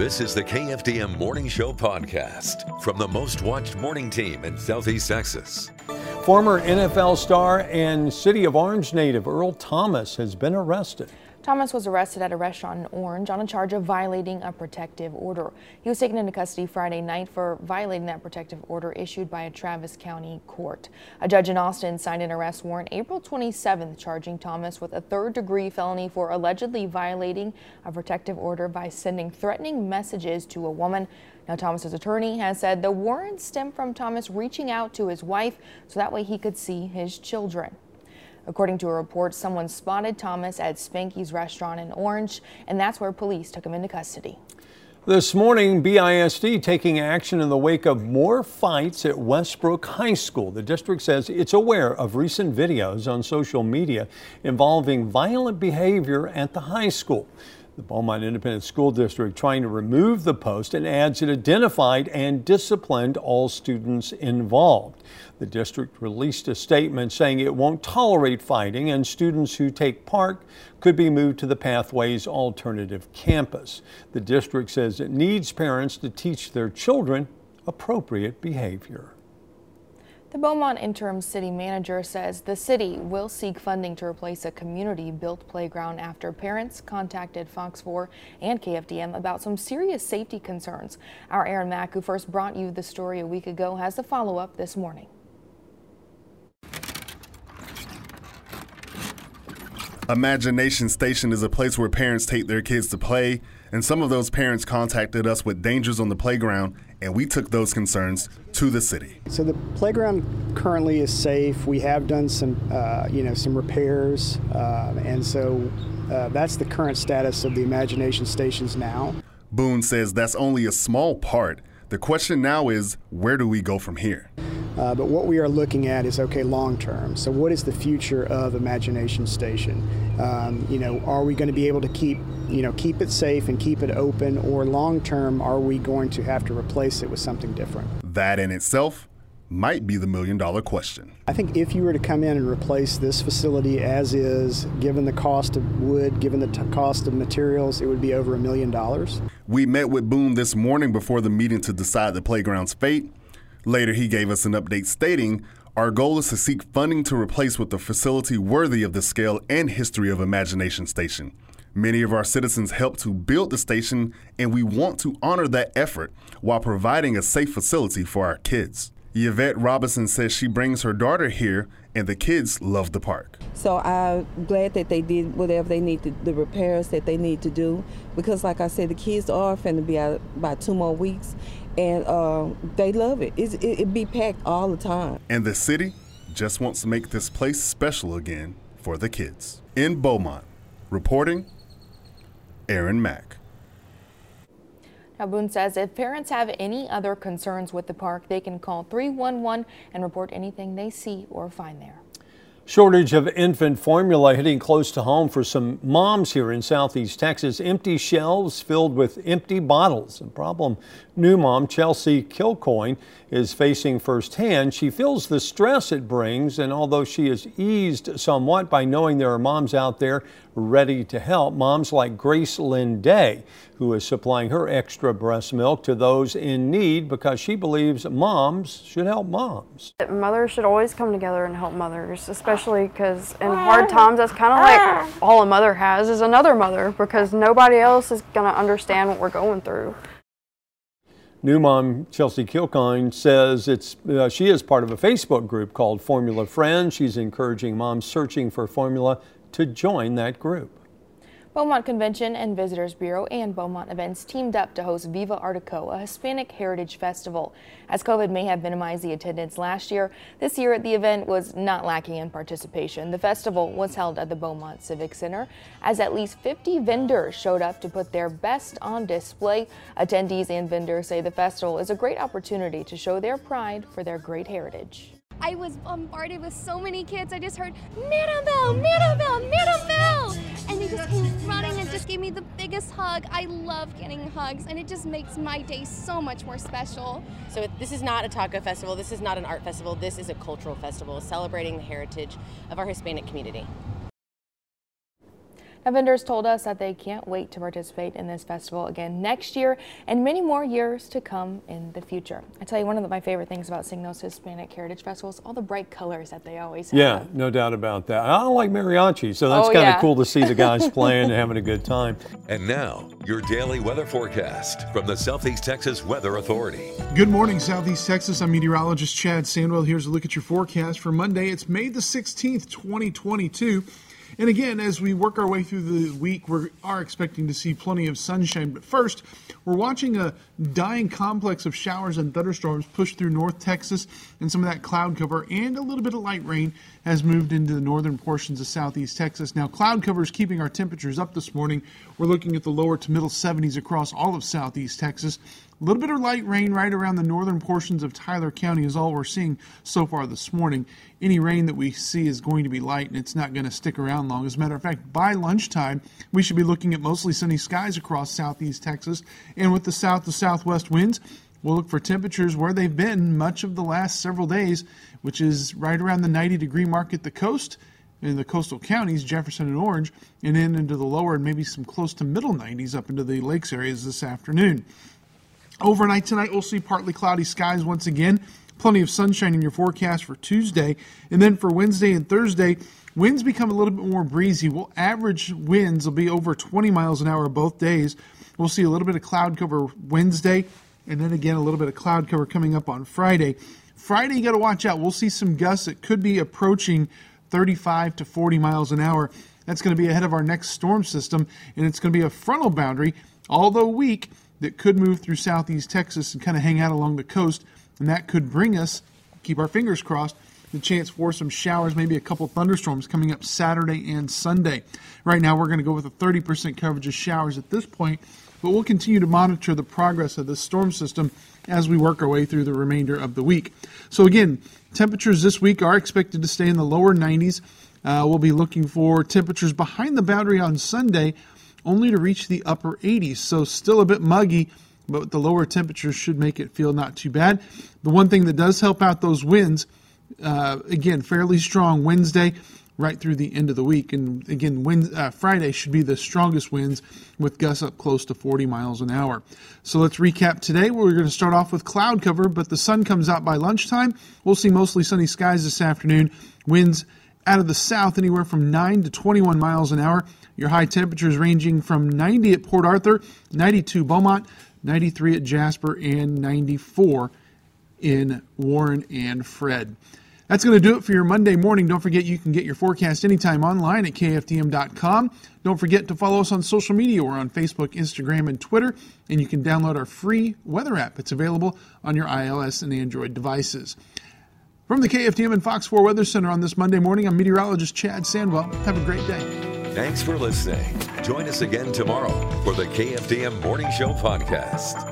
This is the KFDM Morning Show podcast from the most watched morning team in Southeast Texas. Former NFL star and City of Orange native Earl Thomas has been arrested. Thomas was arrested at a restaurant in Orange on a charge of violating a protective order. He was taken into custody Friday night for violating that protective order issued by a Travis County court. A judge in Austin signed an arrest warrant April 27th charging Thomas with a third degree felony for allegedly violating a protective order by sending threatening messages to a woman. Now, Thomas's attorney has said the warrant stemmed from Thomas reaching out to his wife so that way he could see his children. According to a report, someone spotted Thomas at Spanky's restaurant in Orange, and that's where police took him into custody. This morning, BISD taking action in the wake of more fights at Westbrook High School. The district says it's aware of recent videos on social media involving violent behavior at the high school. The Beaumont Independent School District trying to remove the post and adds it identified and disciplined all students involved. The district released a statement saying it won't tolerate fighting and students who take part could be moved to the Pathways Alternative Campus. The district says it needs parents to teach their children appropriate behavior. The Beaumont interim city manager says the city will seek funding to replace a community built playground after parents contacted Fox 4 and KFDM about some serious safety concerns. Our Aaron Mack, who first brought you the story a week ago, has the follow up this morning. Imagination Station is a place where parents take their kids to play, and some of those parents contacted us with dangers on the playground, and we took those concerns to the city. So the playground currently is safe. We have done some, uh, you know, some repairs, uh, and so uh, that's the current status of the Imagination Stations now. Boone says that's only a small part. The question now is, where do we go from here? Uh, but what we are looking at is okay, long term. So, what is the future of Imagination Station? Um, you know, are we going to be able to keep, you know, keep it safe and keep it open, or long term, are we going to have to replace it with something different? That in itself might be the million dollar question. I think if you were to come in and replace this facility as is, given the cost of wood, given the t- cost of materials, it would be over a million dollars. We met with Boone this morning before the meeting to decide the playground's fate. Later, he gave us an update stating, Our goal is to seek funding to replace with a facility worthy of the scale and history of Imagination Station. Many of our citizens helped to build the station, and we want to honor that effort while providing a safe facility for our kids. Yvette Robinson says she brings her daughter here, and the kids love the park. So I'm glad that they did whatever they need to, the repairs that they need to do, because like I said, the kids are finna be out about two more weeks, and uh, they love it. It's, it. It be packed all the time. And the city just wants to make this place special again for the kids. In Beaumont, reporting, Aaron Mack. Now, Boone says if parents have any other concerns with the park, they can call 311 and report anything they see or find there. Shortage of infant formula hitting close to home for some moms here in southeast Texas. Empty shelves filled with empty bottles. A problem new mom Chelsea Kilcoyne is facing firsthand. She feels the stress it brings, and although she is eased somewhat by knowing there are moms out there ready to help, moms like Grace Lynn Day, who is supplying her extra breast milk to those in need because she believes moms should help moms. Mothers should always come together and help mothers, especially because in hard times, that's kind of like all a mother has is another mother because nobody else is going to understand what we're going through. New mom Chelsea Kilcoyne says it's uh, she is part of a Facebook group called Formula Friends. She's encouraging moms searching for formula to join that group. Beaumont Convention and Visitors Bureau and Beaumont Events teamed up to host Viva Artico, a Hispanic Heritage Festival. As COVID may have minimized the attendance last year, this year at the event was not lacking in participation. The festival was held at the Beaumont Civic Center as at least 50 vendors showed up to put their best on display. Attendees and vendors say the festival is a great opportunity to show their pride for their great heritage. I was bombarded with so many kids. I just heard, Mirabel, Mirabel, Mirabel! Just came running and just gave me the biggest hug. I love getting hugs, and it just makes my day so much more special. So this is not a taco festival. This is not an art festival. This is a cultural festival celebrating the heritage of our Hispanic community. And vendors told us that they can't wait to participate in this festival again next year and many more years to come in the future. I tell you, one of the, my favorite things about seeing those Hispanic Heritage Festivals, all the bright colors that they always have. Yeah, no doubt about that. I don't like mariachi, so that's Oh, kind of yeah. cool to see the guys playing and having a good time. And now, your daily weather forecast from the Southeast Texas Weather Authority. Good morning, Southeast Texas. I'm meteorologist Chad Sandwell. Here's a look at your forecast for Monday. It's May the 16th, 2022. And again, as we work our way through the week, we are expecting to see plenty of sunshine. But first, we're watching a dying complex of showers and thunderstorms push through North Texas, and some of that cloud cover and a little bit of light rain has moved into the northern portions of Southeast Texas. Now, cloud cover is keeping our temperatures up this morning. We're looking at the lower to middle 70s across all of Southeast Texas. A little bit of light rain right around the northern portions of Tyler County is all we're seeing so far this morning. Any rain that we see is going to be light and it's not going to stick around long. As a matter of fact, by lunchtime, we should be looking at mostly sunny skies across southeast Texas. And with the south to southwest winds, we'll look for temperatures where they've been much of the last several days, which is right around the 90 degree mark at the coast in the coastal counties, Jefferson and Orange, and then into the lower and maybe some close to middle 90s up into the lakes areas this afternoon. Overnight tonight, we'll see partly cloudy skies once again. Plenty of sunshine in your forecast for Tuesday. And then for Wednesday and Thursday, winds become a little bit more breezy. We'll average winds will be over 20 miles an hour both days. We'll see a little bit of cloud cover Wednesday, and then again a little bit of cloud cover coming up on Friday. Friday, you got to watch out. We'll see some gusts that could be approaching 35 to 40 miles an hour. That's going to be ahead of our next storm system, and it's going to be a frontal boundary, although weak, that could move through southeast Texas and kind of hang out along the coast. And that could bring us, keep our fingers crossed, the chance for some showers, maybe a couple thunderstorms coming up Saturday and Sunday. Right now, we're going to go with a 30% coverage of showers at this point, but we'll continue to monitor the progress of this storm system as we work our way through the remainder of the week. So, again, temperatures this week are expected to stay in the lower 90s. Uh, we'll be looking for temperatures behind the boundary on Sunday only to reach the upper 80s. So, still a bit muggy, but the lower temperatures should make it feel not too bad. The one thing that does help out those winds, uh, again, fairly strong Wednesday right through the end of the week. And again, Wednesday, uh, Friday should be the strongest winds with gusts up close to 40 miles an hour. So let's recap today. We're going to start off with cloud cover, but the sun comes out by lunchtime. We'll see mostly sunny skies this afternoon. Winds out of the south anywhere from 9 to 21 miles an hour. Your high temperatures ranging from 90 at Port Arthur, 92 Beaumont, 93 at Jasper, and 94 in Warren and Fred. That's going to do it for your Monday morning. Don't forget you can get your forecast anytime online at kfdm.com. Don't forget to follow us on social media. We're on Facebook, Instagram, and Twitter. And you can download our free weather app. It's available on your iOS and Android devices. From the KFDM and Fox 4 Weather Center on this Monday morning, I'm meteorologist Chad Sandwell. Have a great day. Thanks for listening. Join us again tomorrow for the KFDM Morning Show podcast.